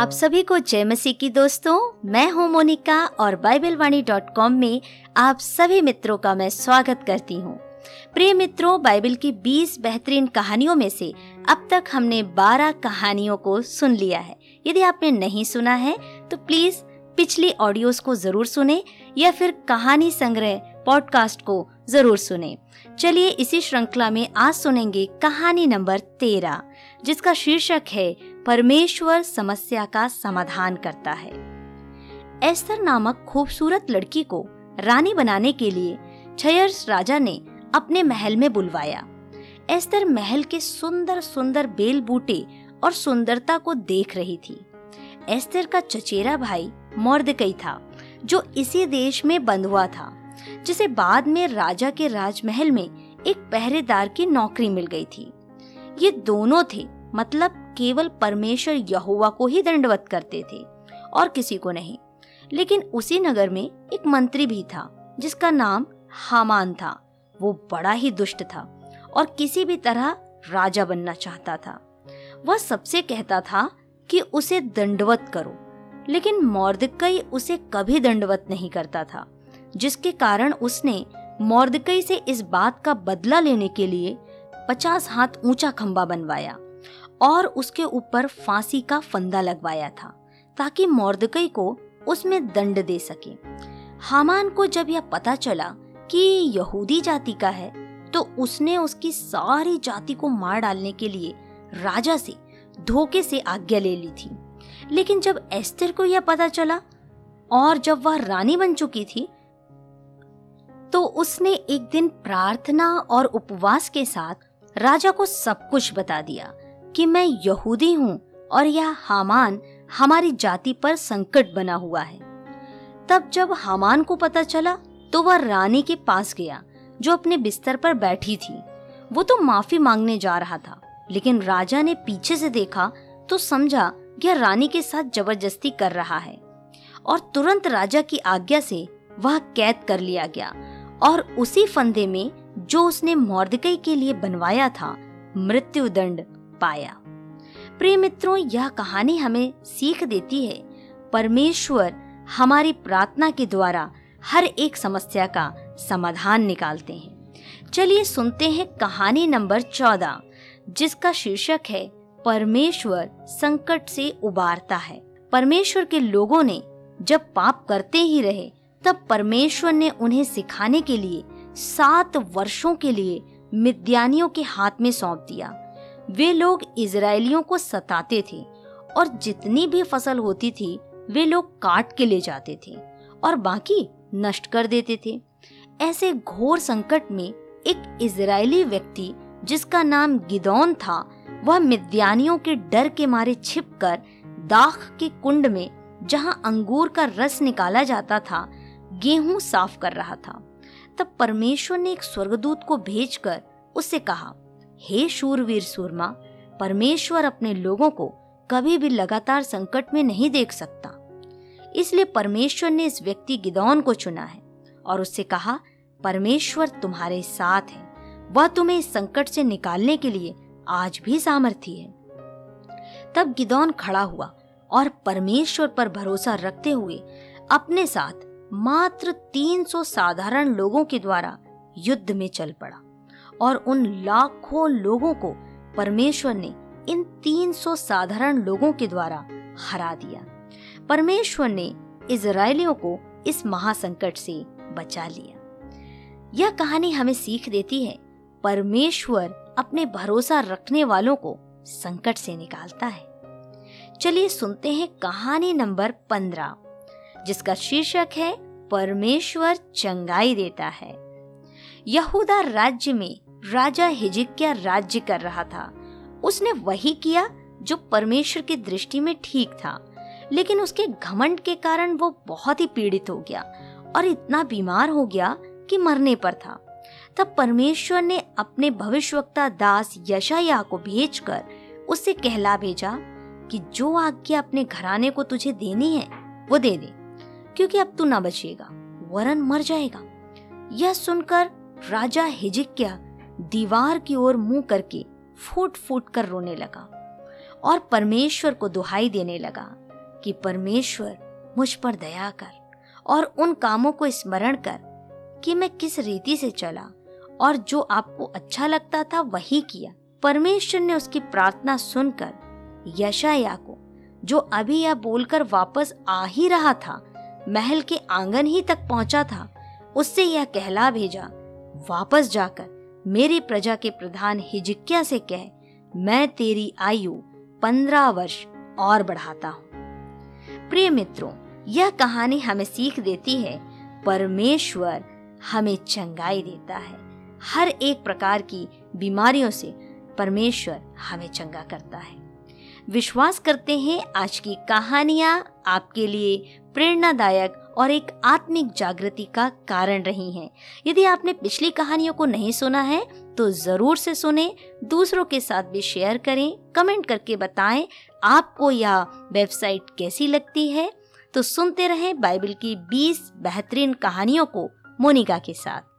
आप सभी को जय मसीह की दोस्तों, मैं हूँ मोनिका और बाइबल वाणी डॉट कॉम में आप सभी मित्रों का मैं स्वागत करती हूँ। प्रिय मित्रों, बाइबल की 20 बेहतरीन कहानियों में से अब तक हमने 12 कहानियों को सुन लिया है यदि आपने नहीं सुना है तो प्लीज़ पिछली ऑडियोज को ज़रूर सुने या फिर कहानी संग्रह पॉडकास्ट को ज़रूर सुने चलिए इसी श्रृंखला में आज सुनेंगे कहानी नंबर तेरह, जिसका शीर्षक है परमेश्वर समस्या का समाधान करता है। एस्तर नामक खूबसूरत लड़की को रानी बनाने के लिए छयर्स राजा ने अपने महल में बुलवाया। एस्तर महल के सुंदर सुंदर बेल बूटे और सुंदरता को देख रही थी। एस्तर का चचेरा भाई मौर्दकई था, जो इसी देश में बंद हुआ था, जिसे बाद में राजा के राजमहल में एक पहरेदार की नौकरी मिल गई थी। ये दोनों थे मतलब केवल परमेश्वर यहोवा को ही दंडवत करते थे और किसी को नहीं। लेकिन उसी नगर में एक मंत्री भी था, जिसका नाम हामान था। वो बड़ा ही दुष्ट था और किसी भी तरह राजा बनना चाहता था। वह सबसे कहता था कि उसे दंडवत करो, लेकिन मौर्दकई उसे कभी दंडवत नहीं करता था, जिसके कारण उसने मौर्दकई से इस बात का बदला लेने के लिए पचास हाथ ऊँचा खंबा बनवाया। और उसके ऊपर फांसी का फंदा लगवाया था, ताकि मौर्दकई को उसमें दंड दे सके। हामान को जब यह पता चला कि यहूदी जाति का है तो उसने उसकी सारी जाति को मार डालने के लिए राजा से धोखे से आज्ञा ले ली थी। लेकिन जब एस्तर को यह पता चला और जब वह रानी बन चुकी थी तो उसने एक दिन प्रार्थना और उपवास के साथ राजा को सब कुछ बता दिया। कि मैं यहूदी हूँ और यह हामान हमारी जाति पर संकट बना हुआ है। तब जब हामान को पता चला तो वह रानी के पास गया, जो अपने बिस्तर पर बैठी थी। वो तो माफ़ी मांगने जा रहा था, लेकिन राजा ने पीछे से देखा तो समझा, यह रानी के साथ ज़बरदस्ती कर रहा है। और तुरंत राजा की आज्ञा से वह कैद कर लिया गया, और उसी फंदे में जो उसने मौर्दकई के लिए बनवाया था मृत्यु दंड पाया। प्रिय मित्रों यह कहानी हमें सीख देती है। परमेश्वर हमारी प्रार्थना के द्वारा हर एक समस्या का समाधान निकालते हैं। चलिए सुनते हैं कहानी नंबर चौदह, जिसका शीर्षक है, परमेश्वर संकट से उबारता है। परमेश्वर के लोगों ने जब पाप करते ही रहे, तब परमेश्वर ने उन्हें सिखाने के लिए सात वर्षों के लिए मिद्यानियों के हाथ में सौंप दिया। वे लोग इसराइलियों को सताते थे और जितनी भी फ़सल होती थी, वे लोग काट के ले जाते थे और बाकी नष्ट कर देते थे। ऐसे घोर संकट में एक इजरायली व्यक्ति, जिसका नाम गिदौन था, वह मिद्यानियों के डर के मारे छिपकर दाख के कुंड में, जहाँ अंगूर का रस निकाला जाता था, गेहूँ साफ़ कर रहा था। तब परमेश्वर ने एक स्वर्गदूत को भेजकर उससे कहा हे शूरवीर सूरमा, परमेश्वर अपने लोगों को कभी भी लगातार संकट में नहीं देख सकता। इसलिए परमेश्वर ने इस व्यक्ति गिदौन को चुना है और उससे कहा, परमेश्वर तुम्हारे साथ है। वह तुम्हें इस संकट से निकालने के लिए आज भी सामर्थ्य है। तब गिदौन खड़ा हुआ और परमेश्वर पर भरोसा रखते हुए अपने साथ मात्र 300 साधारण लोगों के द्वारा युद्ध में चल पड़ा। और उन लाखों लोगों को परमेश्वर ने इन 300 साधारण लोगों के द्वारा हरा दिया। परमेश्वर ने इसराइलियों को इस महासंकट से बचा लिया। यह कहानी हमें सीख देती है, परमेश्वर अपने भरोसा रखने वालों को संकट से निकालता है। चलिए सुनते हैं कहानी नंबर पंद्रह, जिसका शीर्षक है, परमेश्वर चंगाई देता है। यहूदा राज्य में राजा हिजिकिया राज्य कर रहा था। उसने वही किया जो परमेश्वर की दृष्टि में ठीक था। लेकिन उसके घमंड के कारण वो बहुत ही पीड़ित हो गया और इतना बीमार हो गया कि मरने पर था। तब परमेश्वर ने अपने भविष्यवक्ता दास यशाया को भेजकर उससे कहला भेजा कि जो आज्ञा अपने घराने को तुझे देनी है, वो दे दे, क्योंकि अब तू ना बचेगा वरन मर जाएगा। यह सुनकर राजा हिजिकिया दीवार की ओर मुँह करके फूट फूट कर रोने लगा और परमेश्वर को दुहाई देने लगा कि परमेश्वर मुझ पर दया कर और उन कामों को स्मरण कर कि मैं किस रीति से चला और जो आपको अच्छा लगता था वही किया। परमेश्वर ने उसकी प्रार्थना सुनकर यशाया को, जो अभी यह बोलकर वापस आ ही रहा था, महल के आँगन ही तक पहुँचा था, उससे यह कहला भेजा, वापस जाकर मेरी प्रजा के प्रधान हिजकिया से कह, मैं तेरी आयु पंद्रह वर्ष और बढ़ाता हूँ। प्रिय मित्रों, यह कहानी हमें सीख देती है, परमेश्वर हमें चंगाई देता है। हर एक प्रकार की बीमारियों से परमेश्वर हमें चंगा करता है। विश्वास करते हैं आज की कहानियाँ आपके लिए प्रेरणादायक और एक आत्मिक जागृति का कारण रही हैं। यदि आपने पिछली कहानियों को नहीं सुना है तो ज़रूर से सुने, दूसरों के साथ भी शेयर करें, कमेंट करके बताएँ, आपको यह वेबसाइट कैसी लगती है तो सुनते रहें बाइबल की 20 बेहतरीन कहानियों को मोनिका के साथ